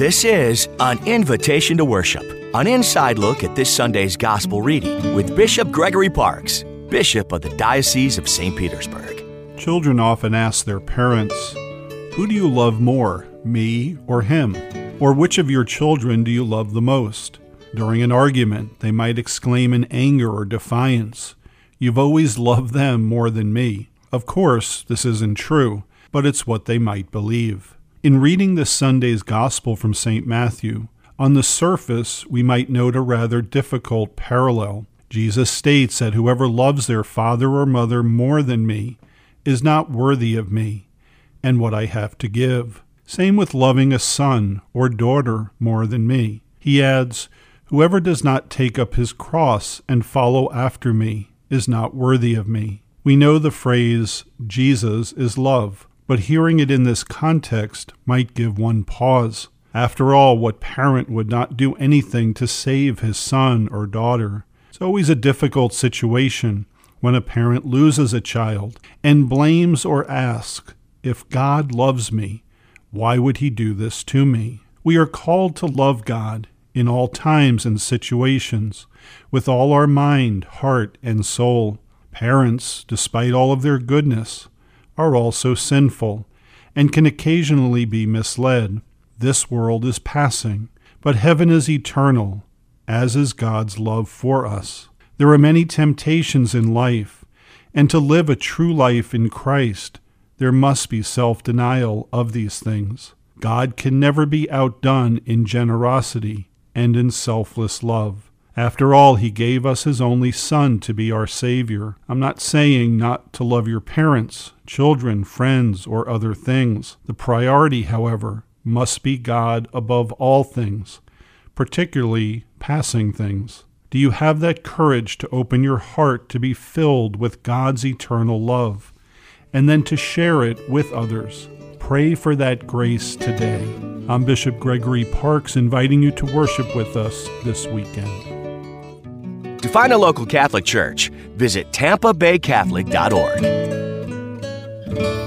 This is an invitation to worship, an inside look at this Sunday's gospel reading with Bishop Gregory Parkes, Bishop of the Diocese of St. Petersburg. Children often ask their parents, Who do you love more, me or him? Or which of your children do you love the most? During an argument, they might exclaim in anger or defiance, You've always loved them more than me. Of course, this isn't true, but it's what they might believe. In reading this Sunday's Gospel from St. Matthew, on the surface, we might note a rather difficult parallel. Jesus states that whoever loves their father or mother more than me is not worthy of me and what I have to give. Same with loving a son or daughter more than me. He adds, Whoever does not take up his cross and follow after me is not worthy of me. We know the phrase, Jesus is love, but hearing it in this context might give one pause. After all, what parent would not do anything to save his son or daughter? It's always a difficult situation when a parent loses a child and blames or asks, If God loves me, why would he do this to me? We are called to love God in all times and situations, with all our mind, heart, and soul. Parents, despite all of their goodness, are also sinful and can occasionally be misled. This world is passing, but heaven is eternal, as is God's love for us. There are many temptations in life, and to live a true life in Christ, there must be self denial of these things. God can never be outdone in generosity and in selfless love. After all, He gave us His only Son to be our Savior. I'm not saying not to love your parents, children, friends, or other things. The priority, however, must be God above all things, particularly passing things. Do you have that courage to open your heart to be filled with God's eternal love, and then to share it with others? Pray for that grace today. I'm Bishop Gregory Parkes inviting you to worship with us this weekend. To find a local Catholic church, visit tampabaycatholic.org.